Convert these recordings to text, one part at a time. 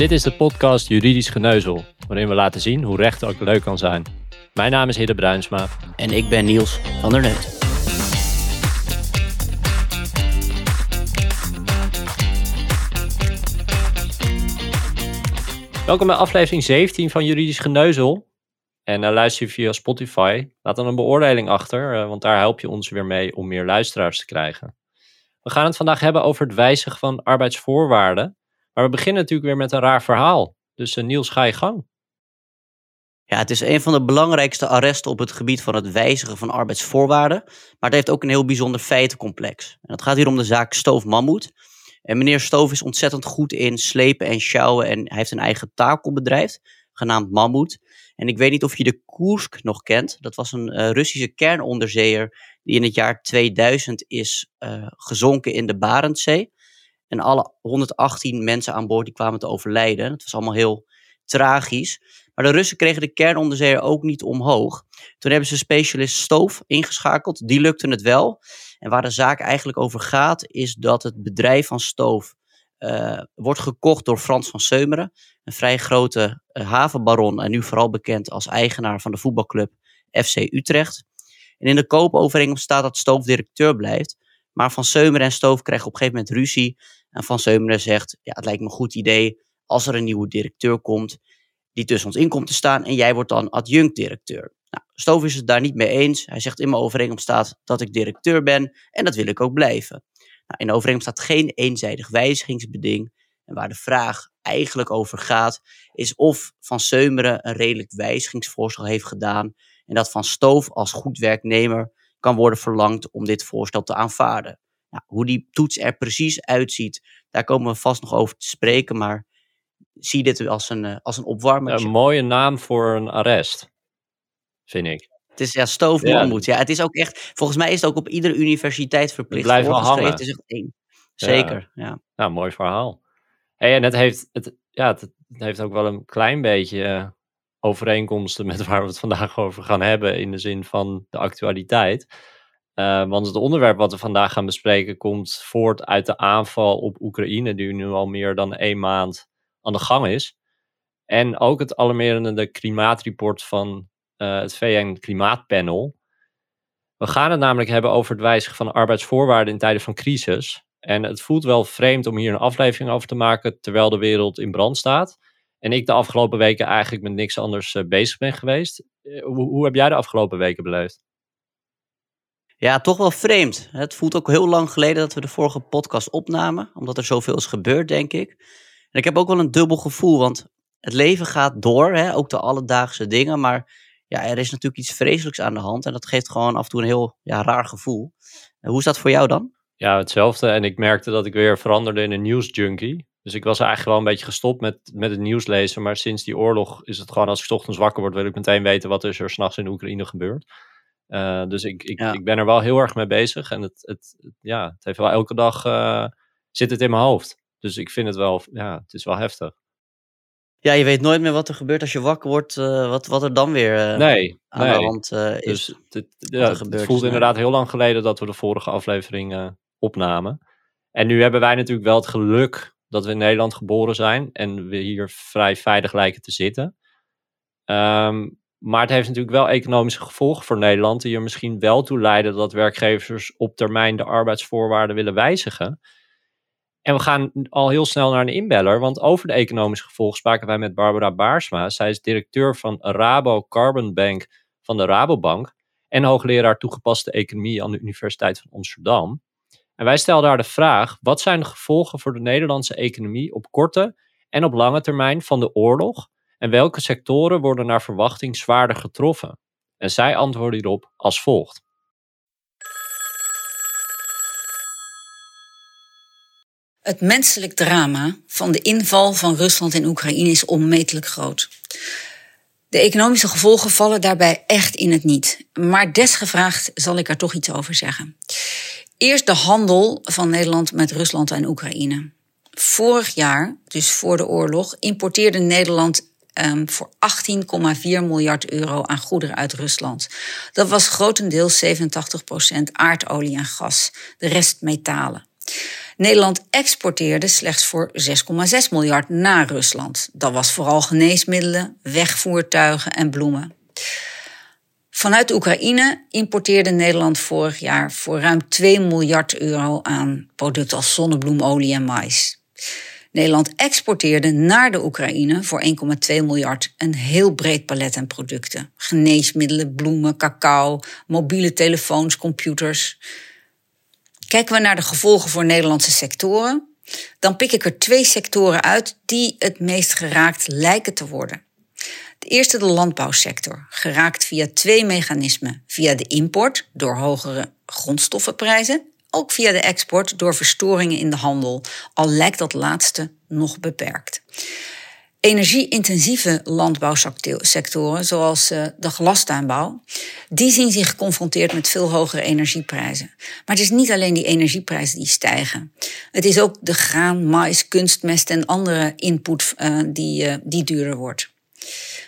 Dit is de podcast Juridisch Geneuzel, waarin we laten zien hoe recht ook leuk kan zijn. Mijn naam is Hidde Bruinsma. En ik ben Niels van der Neut. Welkom bij aflevering 17 van Juridisch Geneuzel. En uh, luister je via Spotify, laat dan een beoordeling achter, uh, want daar help je ons weer mee om meer luisteraars te krijgen. We gaan het vandaag hebben over het wijzigen van arbeidsvoorwaarden. Maar we beginnen natuurlijk weer met een raar verhaal. Dus uh, Niels, ga je gang. Ja, het is een van de belangrijkste arresten op het gebied van het wijzigen van arbeidsvoorwaarden. Maar het heeft ook een heel bijzonder feitencomplex. En het gaat hier om de zaak Stoof Mammoet. En meneer Stoof is ontzettend goed in slepen en sjouwen. En hij heeft een eigen takelbedrijf, genaamd Mammoet. En ik weet niet of je de Koersk nog kent. Dat was een uh, Russische kernonderzeeër die in het jaar 2000 is uh, gezonken in de Barentszee. En alle 118 mensen aan boord die kwamen te overlijden. Het was allemaal heel tragisch. Maar de Russen kregen de kernonderzeeër ook niet omhoog. Toen hebben ze specialist Stoof ingeschakeld. Die lukte het wel. En waar de zaak eigenlijk over gaat, is dat het bedrijf van Stoof uh, wordt gekocht door Frans van Seumeren. Een vrij grote uh, havenbaron en nu vooral bekend als eigenaar van de voetbalclub FC Utrecht. En in de koopovereenkomst staat dat Stoof directeur blijft. Maar Van Seumeren en Stoof krijgen op een gegeven moment ruzie. En Van Seumeren zegt, ja, het lijkt me een goed idee als er een nieuwe directeur komt, die tussen ons in komt te staan en jij wordt dan adjunct-directeur. Nou, Stoof is het daar niet mee eens. Hij zegt in mijn overeenkomst staat dat ik directeur ben en dat wil ik ook blijven. Nou, in de overeenkomst staat geen eenzijdig wijzigingsbeding. En waar de vraag eigenlijk over gaat, is of Van Seumeren een redelijk wijzigingsvoorstel heeft gedaan en dat Van Stoof als goed werknemer kan worden verlangd om dit voorstel te aanvaarden. Nou, hoe die toets er precies uitziet, daar komen we vast nog over te spreken, maar zie dit als een, als een opwarmer. Een mooie naam voor een arrest, vind ik. Het is ja, stoofmammoet. Ja. ja, het is ook echt, volgens mij is het ook op iedere universiteit verplicht. Het blijft wel hangen. Het is echt één. Zeker, ja. ja. Nou, mooi verhaal. Hey, en het heeft, het, ja, het, het heeft ook wel een klein beetje uh, overeenkomsten met waar we het vandaag over gaan hebben, in de zin van de actualiteit. Uh, want het onderwerp wat we vandaag gaan bespreken komt voort uit de aanval op Oekraïne, die nu al meer dan één maand aan de gang is. En ook het alarmerende klimaatrapport van uh, het VN Klimaatpanel. We gaan het namelijk hebben over het wijzigen van arbeidsvoorwaarden in tijden van crisis. En het voelt wel vreemd om hier een aflevering over te maken terwijl de wereld in brand staat. En ik de afgelopen weken eigenlijk met niks anders uh, bezig ben geweest. Hoe, hoe heb jij de afgelopen weken beleefd? Ja, toch wel vreemd. Het voelt ook heel lang geleden dat we de vorige podcast opnamen, omdat er zoveel is gebeurd, denk ik. En ik heb ook wel een dubbel gevoel, want het leven gaat door, hè? ook de alledaagse dingen, maar ja, er is natuurlijk iets vreselijks aan de hand en dat geeft gewoon af en toe een heel ja, raar gevoel. En hoe is dat voor jou dan? Ja, hetzelfde. En ik merkte dat ik weer veranderde in een nieuwsjunkie. Dus ik was eigenlijk wel een beetje gestopt met, met het nieuws lezen. Maar sinds die oorlog is het gewoon, als ik ochtends wakker word, wil ik meteen weten wat er s'nachts in Oekraïne gebeurt. Uh, dus ik, ik, ja. ik ben er wel heel erg mee bezig. En het, het, het ja, het heeft wel elke dag uh, zit het in mijn hoofd. Dus ik vind het wel, ja, het is wel heftig. Ja, je weet nooit meer wat er gebeurt als je wakker wordt, uh, wat, wat er dan weer nee, aan nee. de hand is. Dus het, ja, het voelt inderdaad heel lang geleden dat we de vorige aflevering opnamen. En nu hebben wij natuurlijk wel het geluk dat we in Nederland geboren zijn en we hier vrij veilig lijken te zitten. Um, maar het heeft natuurlijk wel economische gevolgen voor Nederland, die er misschien wel toe leiden dat werkgevers op termijn de arbeidsvoorwaarden willen wijzigen. En we gaan al heel snel naar een inbeller, want over de economische gevolgen spraken wij met Barbara Baarsma. Zij is directeur van Rabo Carbon Bank van de Rabobank en hoogleraar toegepaste economie aan de Universiteit van Amsterdam. En wij stelden daar de vraag: wat zijn de gevolgen voor de Nederlandse economie op korte en op lange termijn van de oorlog? En welke sectoren worden naar verwachting zwaarder getroffen? En zij antwoordde hierop als volgt. Het menselijk drama van de inval van Rusland in Oekraïne is onmetelijk groot. De economische gevolgen vallen daarbij echt in het niet. Maar desgevraagd zal ik er toch iets over zeggen. Eerst de handel van Nederland met Rusland en Oekraïne. Vorig jaar, dus voor de oorlog, importeerde Nederland um, voor 18,4 miljard euro aan goederen uit Rusland. Dat was grotendeels 87% aardolie en gas, de rest metalen. Nederland exporteerde slechts voor 6,6 miljard naar Rusland. Dat was vooral geneesmiddelen, wegvoertuigen en bloemen. Vanuit Oekraïne importeerde Nederland vorig jaar voor ruim 2 miljard euro aan producten als zonnebloemolie en mais. Nederland exporteerde naar de Oekraïne voor 1,2 miljard een heel breed palet aan producten. Geneesmiddelen, bloemen, cacao, mobiele telefoons, computers. Kijken we naar de gevolgen voor Nederlandse sectoren, dan pik ik er twee sectoren uit die het meest geraakt lijken te worden. De eerste de landbouwsector, geraakt via twee mechanismen. Via de import door hogere grondstoffenprijzen, ook via de export door verstoringen in de handel, al lijkt dat laatste nog beperkt. Energie-intensieve landbouwsectoren, zoals eh, de glastuinbouw, die zien zich geconfronteerd met veel hogere energieprijzen. Maar het is niet alleen die energieprijzen die stijgen. Het is ook de graan, mais, kunstmest en andere input uh, die, uh, die duurder wordt.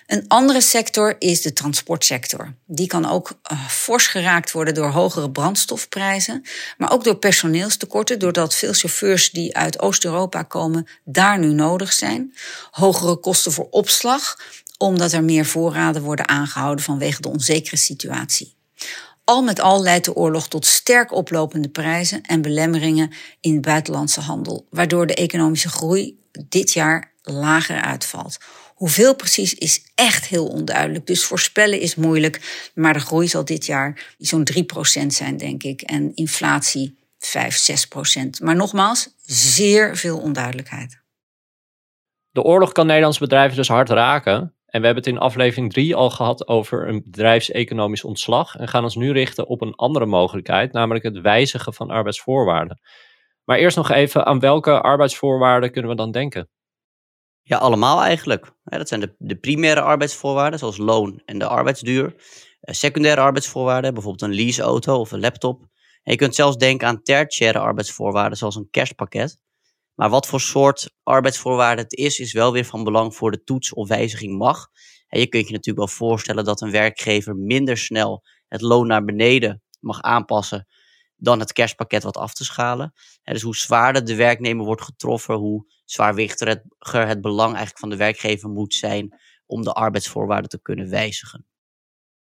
Een andere sector is de transportsector. Die kan ook uh, fors geraakt worden door hogere brandstofprijzen, maar ook door personeelstekorten, doordat veel chauffeurs die uit Oost-Europa komen daar nu nodig zijn. Hogere kosten voor opslag, omdat er meer voorraden worden aangehouden vanwege de onzekere situatie. Al met al leidt de oorlog tot sterk oplopende prijzen en belemmeringen in buitenlandse handel, waardoor de economische groei dit jaar lager uitvalt. Hoeveel precies is echt heel onduidelijk. Dus voorspellen is moeilijk. Maar de groei zal dit jaar zo'n 3% zijn, denk ik. En inflatie 5, 6%. Maar nogmaals, zeer veel onduidelijkheid. De oorlog kan Nederlandse bedrijven dus hard raken. En we hebben het in aflevering 3 al gehad over een bedrijfseconomisch ontslag. En gaan ons nu richten op een andere mogelijkheid, namelijk het wijzigen van arbeidsvoorwaarden. Maar eerst nog even, aan welke arbeidsvoorwaarden kunnen we dan denken? Ja, allemaal eigenlijk. dat zijn de, de primaire arbeidsvoorwaarden, zoals loon en de arbeidsduur. Eh, secundaire arbeidsvoorwaarden, bijvoorbeeld een leaseauto of een laptop. En je kunt zelfs denken aan tertiaire arbeidsvoorwaarden, zoals een kerstpakket. Maar wat voor soort arbeidsvoorwaarden het is, is wel weer van belang voor de toets of wijziging mag. En je kunt je natuurlijk wel voorstellen dat een werkgever minder snel het loon naar beneden mag aanpassen dan het kerstpakket wat af te schalen. dus hoe zwaarder de werknemer wordt getroffen, hoe zwaarwichtiger het, het belang eigenlijk van de werkgever moet zijn om de arbeidsvoorwaarden te kunnen wijzigen.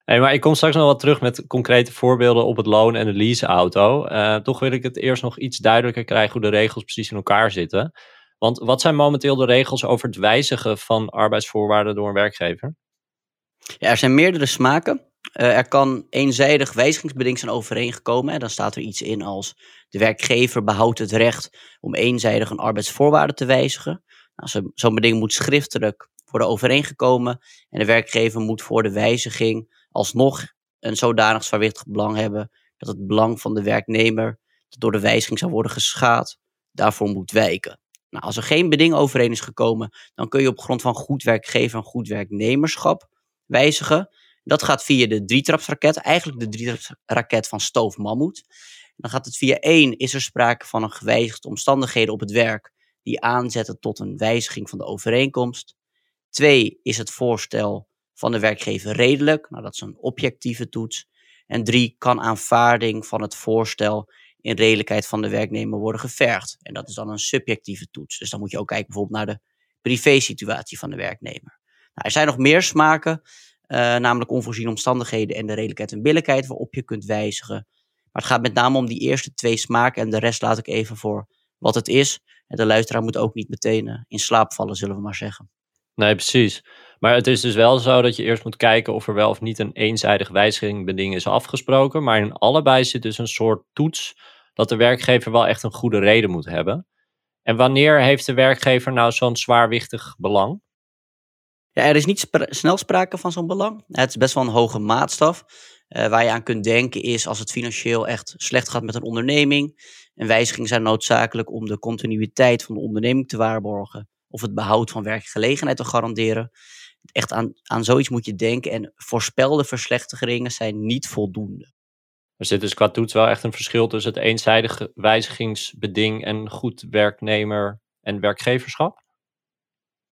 Hey, maar ik kom straks nog wat terug met concrete voorbeelden op het loon en de leaseauto. Uh, toch wil ik het eerst nog iets duidelijker krijgen hoe de regels precies in elkaar zitten. Want wat zijn momenteel de regels over het wijzigen van arbeidsvoorwaarden door een werkgever? Ja, er zijn meerdere smaken. Uh, er kan eenzijdig wijzigingsbeding zijn overeengekomen. En dan staat er iets in als de werkgever behoudt het recht om eenzijdig een arbeidsvoorwaarde te wijzigen. Nou, Zo'n beding moet schriftelijk worden overeengekomen. En de werkgever moet voor de wijziging alsnog een zodanig zwaarwichtig belang hebben dat het belang van de werknemer dat door de wijziging zou worden geschaad, daarvoor moet wijken. Nou, als er geen beding overeen is gekomen, dan kun je op grond van goed werkgever en goed werknemerschap wijzigen. Dat gaat via de drietrapsraket, eigenlijk de drietrapsraket van Stoof Mammoet. Dan gaat het via één, is er sprake van een gewijzigde omstandigheden op het werk die aanzetten tot een wijziging van de overeenkomst. Twee, is het voorstel van de werkgever redelijk? Nou, dat is een objectieve toets. En drie, kan aanvaarding van het voorstel in redelijkheid van de werknemer worden gevergd? En dat is dan een subjectieve toets. Dus dan moet je ook kijken bijvoorbeeld naar de privé-situatie van de werknemer. Nou, er zijn nog meer smaken. Uh, namelijk onvoorziene omstandigheden en de redelijkheid en billijkheid waarop je kunt wijzigen. Maar het gaat met name om die eerste twee smaken en de rest laat ik even voor wat het is. En de luisteraar moet ook niet meteen uh, in slaap vallen, zullen we maar zeggen. Nee, precies. Maar het is dus wel zo dat je eerst moet kijken of er wel of niet een eenzijdig wijzigingbeding is afgesproken. Maar in allebei zit dus een soort toets dat de werkgever wel echt een goede reden moet hebben. En wanneer heeft de werkgever nou zo'n zwaarwichtig belang? Ja, er is niet snel sprake van zo'n belang. Het is best wel een hoge maatstaf. Uh, waar je aan kunt denken is als het financieel echt slecht gaat met een onderneming. Een wijziging zijn noodzakelijk om de continuïteit van de onderneming te waarborgen. Of het behoud van werkgelegenheid te garanderen. Echt aan, aan zoiets moet je denken. En voorspelde verslechteringen zijn niet voldoende. Er zit dus qua toets wel echt een verschil tussen het eenzijdige wijzigingsbeding en goed werknemer en werkgeverschap?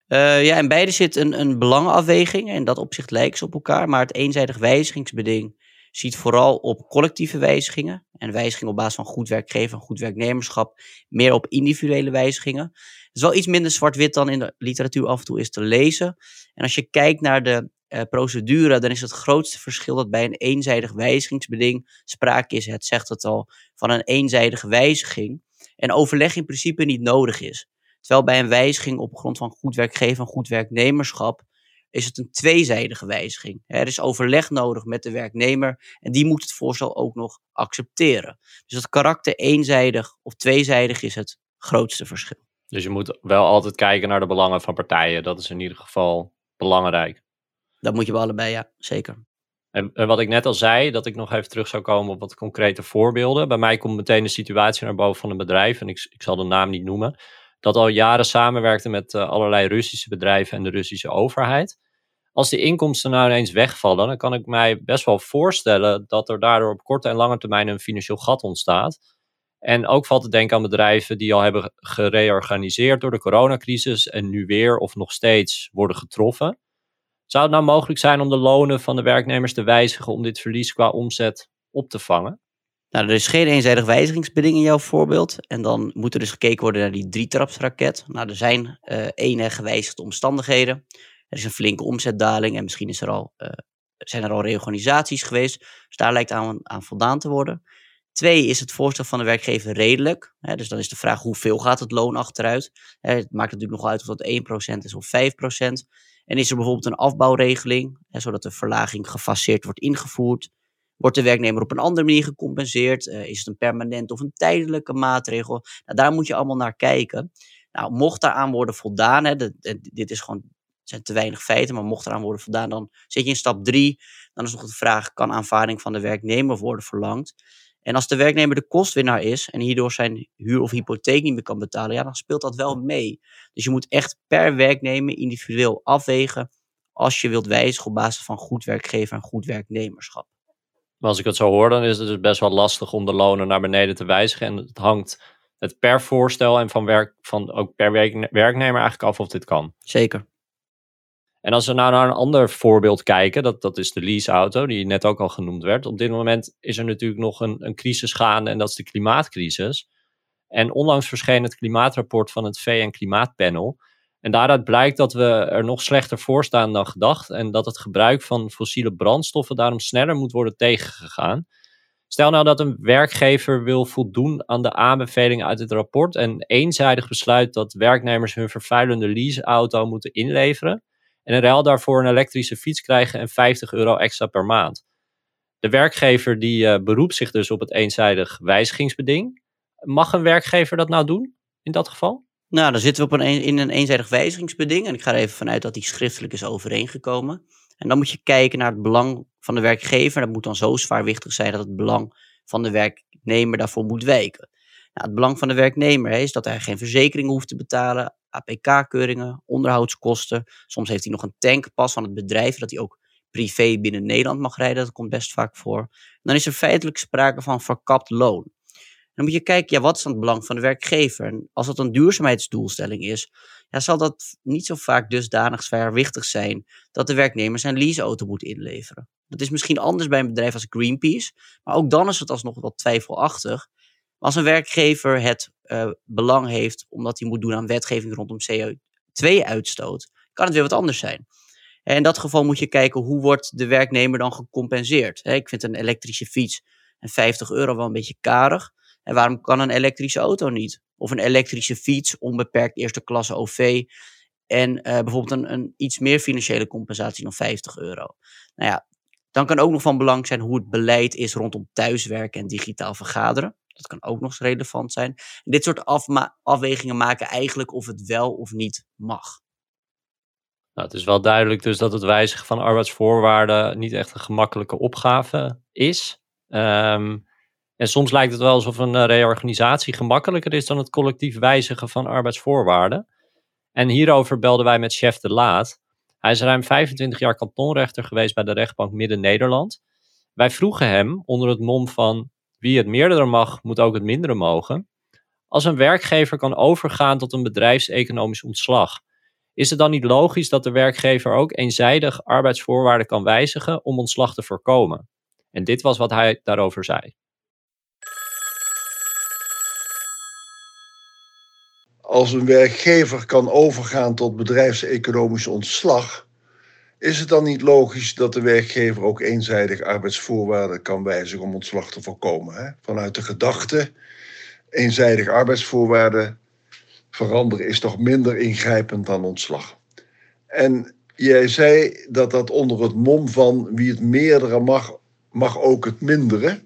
Uh, ja, in beide zit een, een belangenafweging. En dat opzicht lijken ze op elkaar. Maar het eenzijdig wijzigingsbeding ziet vooral op collectieve wijzigingen en wijzigingen op basis van goed werkgever en goed werknemerschap, meer op individuele wijzigingen. Het is wel iets minder zwart-wit dan in de literatuur af en toe is te lezen. En als je kijkt naar de uh, procedure, dan is het grootste verschil dat bij een eenzijdig wijzigingsbeding sprake is, het zegt het al, van een eenzijdige wijziging en overleg in principe niet nodig is. Terwijl bij een wijziging op grond van goed werkgever en goed werknemerschap is het een tweezijdige wijziging. Er is overleg nodig met de werknemer en die moet het voorstel ook nog accepteren. Dus het karakter eenzijdig of tweezijdig is het grootste verschil. Dus je moet wel altijd kijken naar de belangen van partijen. Dat is in ieder geval belangrijk. Dat moet je bij allebei, ja, zeker. En, en, wat ik net al zei, dat ik nog even terug zou komen op wat concrete voorbeelden. Bij mij komt meteen de situatie naar boven van een bedrijf, en ik, ik zal de naam niet noemen, dat al jaren samenwerkte met uh, allerlei Russische bedrijven en de Russische overheid. Als die inkomsten nou ineens wegvallen, dan kan ik mij best wel voorstellen dat er daardoor op korte en lange termijn een financieel gat ontstaat. En ook valt te denken aan bedrijven die al hebben gereorganiseerd door de coronacrisis en nu weer of nog steeds worden getroffen. Zou het nou mogelijk zijn om de lonen van de werknemers te wijzigen om dit verlies qua omzet op te vangen? Nou, er is geen eenzijdig wijzigingsbeding in jouw voorbeeld. En dan moet er dus gekeken worden naar die drietrapsraket. Nou, er zijn uh, ene gewijzigde omstandigheden. Er is een flinke omzetdaling en misschien is er al, uh, zijn er al reorganisaties geweest. Dus daar lijkt aan, aan voldaan te worden. Twee, is het voorstel van de werkgever redelijk? Dus dan is de vraag hoeveel gaat het loon achteruit? Hè, het maakt natuurlijk nog uit of dat 1% is of 5%. En is er bijvoorbeeld een afbouwregeling, zodat de verlaging gefaseerd wordt ingevoerd? Wordt de werknemer op een andere manier gecompenseerd? Uh, is het een permanent of een tijdelijke maatregel? Nou, daar moet je allemaal naar kijken. Nou, mocht daaraan worden voldaan, hè, dit is gewoon, zijn te weinig feiten, maar mocht eraan worden voldaan, dan zit je in stap drie. Dan is nog de vraag, kan aanvaarding van de werknemer worden verlangd? En als de werknemer de kostwinnaar is en hierdoor zijn huur of hypotheek niet meer kan betalen, ja, dan speelt dat wel mee. Dus je moet echt per werknemer individueel afwegen als je wilt wijzigen op basis van goed werkgever en goed werknemerschap. Maar als ik het zo hoor, dan is het dus best wel lastig om de lonen naar beneden te wijzigen. En het hangt het per voorstel en van, werk, van ook per werknemer eigenlijk af of dit kan. Zeker. En als we nou naar een ander voorbeeld kijken, dat, dat is de leaseauto, die net ook al genoemd werd. Op dit moment is er natuurlijk nog een, een crisis gaande en dat is de klimaatcrisis. En onlangs verscheen het klimaatrapport van het VN Klimaatpanel. En daaruit blijkt dat we er nog slechter voor staan dan gedacht. En dat het gebruik van fossiele brandstoffen daarom sneller moet worden tegengegaan. Stel nou dat een werkgever wil voldoen aan de aanbevelingen uit het rapport en eenzijdig besluit dat werknemers hun vervuilende leaseauto moeten inleveren en in ruil daarvoor een elektrische fiets krijgen en 50 euro extra per maand. De werkgever die uh, beroept zich dus op het eenzijdig wijzigingsbeding. Mag een werkgever dat nou doen in dat geval? Nou, dan zitten we op een, in een eenzijdig wijzigingsbeding. En ik ga er even vanuit dat die schriftelijk is overeengekomen. En dan moet je kijken naar het belang van de werkgever. Dat moet dan zo zwaarwichtig zijn dat het belang van de werknemer daarvoor moet wijken. Nou, het belang van de werknemer is dat hij geen verzekering hoeft te betalen, APK-keuringen, onderhoudskosten. Soms heeft hij nog een tankpas van het bedrijf dat hij ook privé binnen Nederland mag rijden. Dat komt best vaak voor. dan is er feitelijk sprake van verkapt loon. Dan moet je kijken, ja, wat is dan het belang van de werkgever? En als dat een duurzaamheidsdoelstelling is, ja, zal dat niet zo vaak dusdanig zwaarwichtig zijn dat de werknemer zijn leaseauto moet inleveren. Dat is misschien anders bij een bedrijf als Greenpeace, maar ook dan is het alsnog wat twijfelachtig. als een werkgever het uh, belang heeft omdat hij moet doen aan wetgeving rondom CO2-uitstoot, kan het weer wat anders zijn. En in dat geval moet je kijken hoe wordt de werknemer dan gecompenseerd. Ik vind een elektrische fiets en 50 euro wel een beetje karig. En waarom kan een elektrische auto niet? Of een elektrische fiets, onbeperkt eerste klasse OV. En uh, bijvoorbeeld een, een, iets meer financiële compensatie dan 50 euro. Nou ja, dan kan ook nog van belang zijn hoe het beleid is rondom thuiswerken en digitaal vergaderen. Dat kan ook nog relevant zijn. En dit soort afwegingen maken eigenlijk of het wel of niet mag. Nou, het is wel duidelijk dus dat het wijzigen van arbeidsvoorwaarden niet echt een gemakkelijke opgave is. Um, en soms lijkt het wel alsof een eh, reorganisatie gemakkelijker is dan het collectief wijzigen van arbeidsvoorwaarden. En hierover belden wij met chef De Laat. Hij is ruim 25 jaar kantonrechter geweest bij de rechtbank Midden-Nederland. Wij vroegen hem onder het mom van wie het meerdere mag, moet ook het mindere mogen. Als een werkgever kan overgaan tot een bedrijfseconomisch ontslag, is het dan niet logisch dat de werkgever ook eenzijdig arbeidsvoorwaarden kan wijzigen om ontslag te voorkomen? En dit was wat hij daarover zei. Als een werkgever kan overgaan tot bedrijfseconomisch ontslag, is het dan niet logisch dat de werkgever ook eenzijdig arbeidsvoorwaarden kan wijzigen om ontslag te voorkomen? Hè? Vanuit de gedachte, eenzijdig arbeidsvoorwaarden veranderen is toch minder ingrijpend dan ontslag. En jij zei dat dat onder het mom van wie het meerdere mag, mag ook het mindere,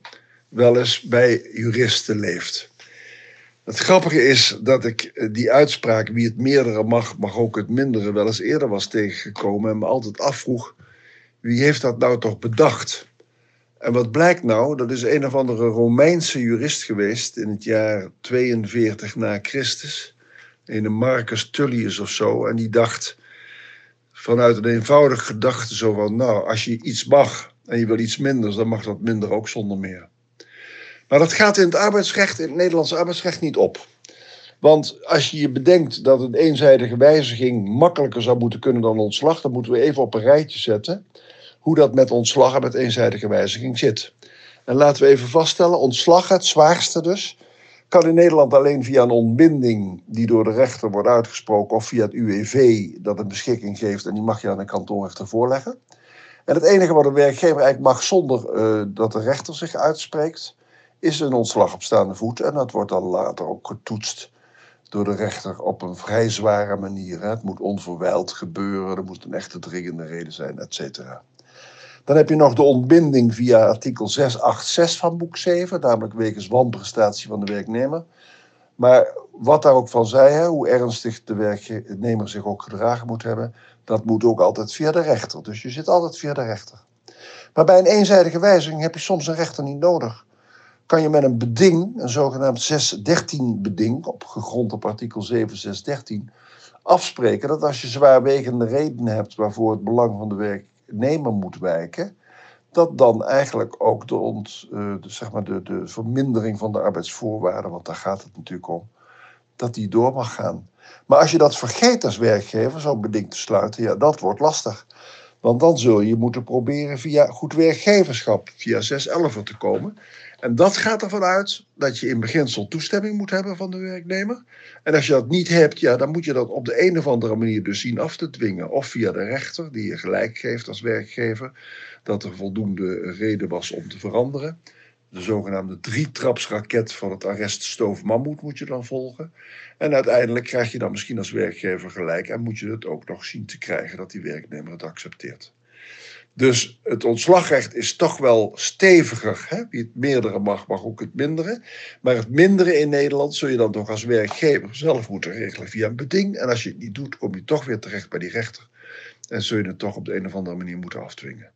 wel eens bij juristen leeft. Het grappige is dat ik eh, die uitspraak, wie het meerdere mag, mag ook het mindere, wel eens eerder was tegengekomen en me altijd afvroeg, wie heeft dat nou toch bedacht? En wat blijkt nou? Dat is een of andere Romeinse jurist geweest in het jaar 42 na Christus. Een Marcus Tullius of zo. En die dacht vanuit een eenvoudige gedachte zo van, nou, als je iets mag en je wil iets minder, dan mag dat minder ook zonder meer. Maar dat gaat in het arbeidsrecht, in het Nederlandse arbeidsrecht niet op. Want als je je bedenkt dat een eenzijdige wijziging makkelijker zou moeten kunnen dan ontslag, dan moeten we even op een rijtje zetten hoe dat met ontslag en met eenzijdige wijziging zit. En laten we even vaststellen, ontslag, het zwaarste dus, kan in Nederland alleen via een ontbinding die door de rechter wordt uitgesproken of via het UWV dat een beschikking geeft en die mag je aan de kantonrechter voorleggen. En het enige wat een werkgever eigenlijk mag zonder uh, dat de rechter zich uitspreekt, is een ontslag op staande voet. En dat wordt dan later ook getoetst door de rechter op een vrij zware manier. Het moet onverwijld gebeuren, er moet een echte dringende reden zijn, et cetera. Dan heb je nog de ontbinding via artikel 686 van boek 7, namelijk wegens wanprestatie van de werknemer. Maar wat daar ook van zij, hoe ernstig de werknemer zich ook gedragen moet hebben, dat moet ook altijd via de rechter. Dus je zit altijd via de rechter. Maar bij een eenzijdige wijziging heb je soms een rechter niet nodig kan je met een beding, een zogenaamd 613 beding, op gegrond op artikel 7613, afspreken dat als je zwaarwegende redenen hebt waarvoor het belang van de werknemer moet wijken, dat dan eigenlijk ook de, ont, uh, de, zeg maar de, de vermindering van de arbeidsvoorwaarden, want daar gaat het natuurlijk om, dat die door mag gaan. Maar als je dat vergeet als werkgever, zo'n beding te sluiten, ja, dat wordt lastig. Want dan zul je moeten proberen via goed werkgeverschap, via 611 te komen. En dat gaat ervan uit dat je in beginsel toestemming moet hebben van de werknemer. En als je dat niet hebt, ja, dan moet je dat op de een of andere manier dus zien af te dwingen. Of via de rechter, die je gelijk geeft als werkgever, dat er voldoende reden was om te veranderen. De zogenaamde drietrapsraket van het arrest Stoof Mammoet moet je dan volgen. En uiteindelijk krijg je dan misschien als werkgever gelijk en moet je het ook nog zien te krijgen dat die werknemer het accepteert. Dus het ontslagrecht is toch wel steviger. Hè? Wie het meerdere mag, mag ook het mindere. Maar het mindere in Nederland zul je dan toch als werkgever zelf moeten regelen via een beding. En als je het niet doet, kom je toch weer terecht bij die rechter. En zul je het toch op de een of andere manier moeten afdwingen.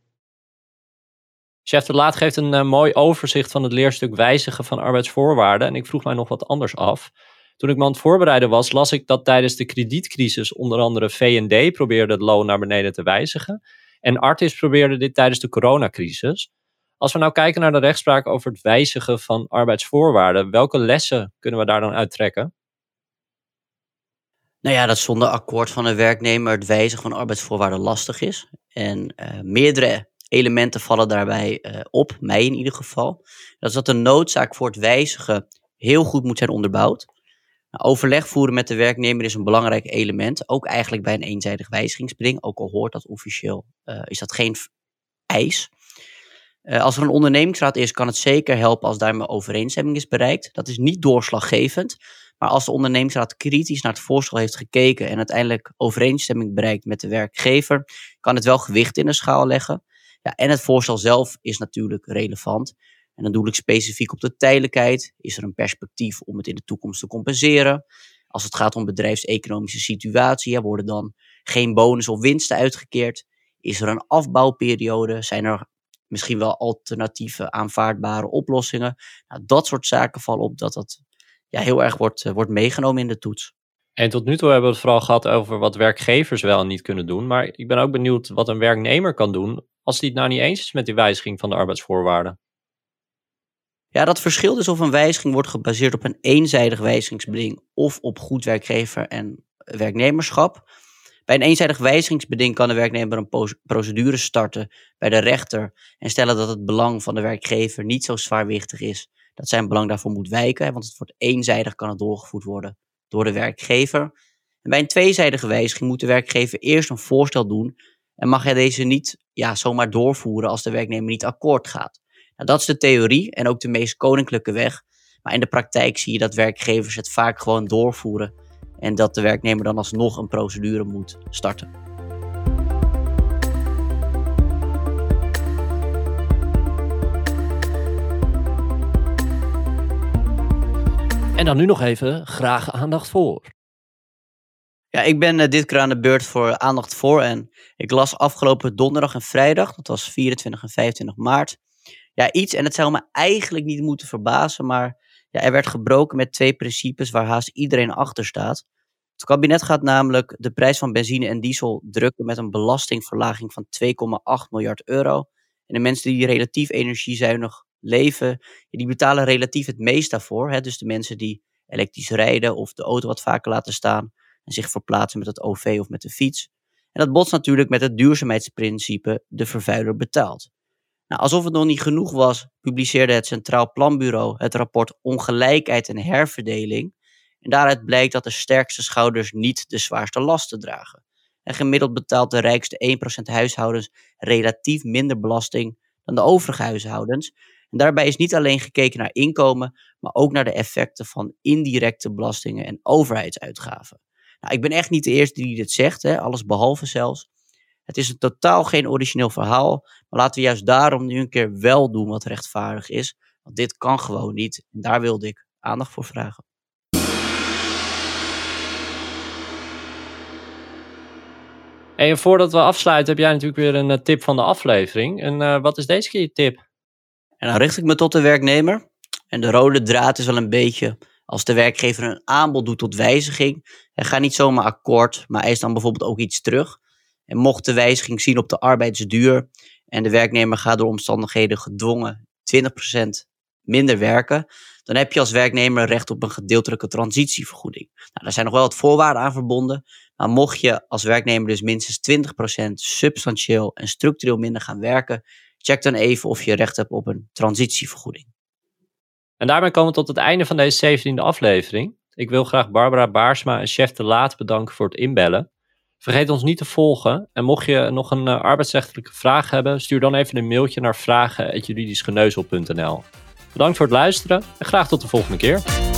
Chef de Laat geeft een uh, mooi overzicht van het leerstuk wijzigen van arbeidsvoorwaarden. En ik vroeg mij nog wat anders af. Toen ik me aan het voorbereiden was, las ik dat tijdens de kredietcrisis onder andere V&D probeerde het loon naar beneden te wijzigen. En Artis probeerde dit tijdens de coronacrisis. Als we nou kijken naar de rechtspraak over het wijzigen van arbeidsvoorwaarden, welke lessen kunnen we daar dan uittrekken? Nou ja, dat zonder akkoord van een werknemer het wijzigen van arbeidsvoorwaarden lastig is. En uh, meerdere elementen vallen daarbij uh, op, mij in ieder geval. Dat is dat de noodzaak voor het wijzigen heel goed moet zijn onderbouwd. Nou, overleg voeren met de werknemer is een belangrijk element, ook eigenlijk bij een eenzijdig wijzigingsbeding, ook al hoort dat officieel, uh, is dat geen eis. Uh, als er een ondernemingsraad is, kan het zeker helpen als daarmee overeenstemming is bereikt. Dat is niet doorslaggevend, maar als de ondernemingsraad kritisch naar het voorstel heeft gekeken en uiteindelijk overeenstemming bereikt met de werkgever, kan het wel gewicht in de schaal leggen. Ja, en het voorstel zelf is natuurlijk relevant. En dan doe ik specifiek op de tijdelijkheid. Is er een perspectief om het in de toekomst te compenseren? Als het gaat om bedrijfseconomische situatie, ja, worden dan geen bonus of winsten uitgekeerd? Is er een afbouwperiode? Zijn er misschien wel alternatieve aanvaardbare oplossingen? Nou, dat soort zaken vallen op dat dat ja, heel erg wordt, uh, wordt meegenomen in de toets. En tot nu toe hebben we het vooral gehad over wat werkgevers wel en niet kunnen doen. Maar ik ben ook benieuwd wat een werknemer kan doen als hij het nou niet eens is met die wijziging van de arbeidsvoorwaarden. Ja, dat verschilt dus of een wijziging wordt gebaseerd op een eenzijdig wijzigingsbeding of op goed werkgever en werknemerschap. Bij een eenzijdig wijzigingsbeding kan de werknemer een procedure starten bij de rechter en stellen dat het belang van de werkgever niet zo zwaarwichtig is dat zijn belang daarvoor moet wijken, want het wordt eenzijdig kan het doorgevoerd worden door de werkgever. En bij een tweezijdige wijziging moet de werkgever eerst een voorstel doen en mag hij deze niet ja, zomaar doorvoeren als de werknemer niet akkoord gaat. Nou, dat is de theorie en ook de meest koninklijke weg. Maar in de praktijk zie je dat werkgevers het vaak gewoon doorvoeren en dat de werknemer dan alsnog een procedure moet starten. En dan nu nog even graag aandacht voor. Ja, ik ben uh, dit keer aan de beurt voor aandacht voor. En ik las afgelopen donderdag en vrijdag, dat was 24 en 25 maart. Ja, iets, en het zou me eigenlijk niet moeten verbazen, maar ja, er werd gebroken met twee principes waar haast iedereen achter staat. Het kabinet gaat namelijk de prijs van benzine en diesel drukken met een belastingverlaging van 2,8 miljard euro. En de mensen die relatief energiezuinig leven, die betalen relatief het meest daarvoor. Hè? Dus de mensen die elektrisch rijden of de auto wat vaker laten staan en zich verplaatsen met het OV of met de fiets. En dat botst natuurlijk met het duurzaamheidsprincipe de vervuiler betaalt. Nou, alsof het nog niet genoeg was, publiceerde het Centraal Planbureau het rapport Ongelijkheid en Herverdeling. En daaruit blijkt dat de sterkste schouders niet de zwaarste lasten dragen. En gemiddeld betaalt de rijkste 1% huishoudens relatief minder belasting dan de overige huishoudens. En daarbij is niet alleen gekeken naar inkomen, maar ook naar de effecten van indirecte belastingen en overheidsuitgaven. Nou, ik ben echt niet de eerste die dit zegt, hè, alles behalve zelfs. Het is een totaal geen origineel verhaal, maar laten we juist daarom nu een keer wel doen wat rechtvaardig is. Want dit kan gewoon niet en daar wilde ik aandacht voor vragen. En voordat we afsluiten, heb jij natuurlijk weer een eh, tip van de aflevering. En uh, wat is deze keer je tip? En dan richt ik me tot de werknemer. En de rode draad is wel een beetje als de werkgever een aanbod doet tot wijziging. Ga niet zomaar akkoord, maar eis dan bijvoorbeeld ook iets terug. En mocht de wijziging zien op de arbeidsduur en de werknemer gaat door omstandigheden gedwongen 20% minder werken, dan heb je als werknemer recht op een gedeeltelijke transitievergoeding. Nou, daar zijn nog wel wat voorwaarden aan verbonden, maar mocht je als werknemer dus minstens 20% substantieel en structureel minder gaan werken, check dan even of je recht hebt op een transitievergoeding. En daarmee komen we tot het einde van deze 17e aflevering. Ik wil graag Barbara Baarsma en Chef de Laat bedanken voor het inbellen. Vergeet ons niet te volgen. En mocht je nog een uh, arbeidsrechtelijke vraag hebben, stuur dan even een mailtje naar vragen.juridischgeneuzel.nl. Bedankt voor het luisteren en graag tot de volgende keer.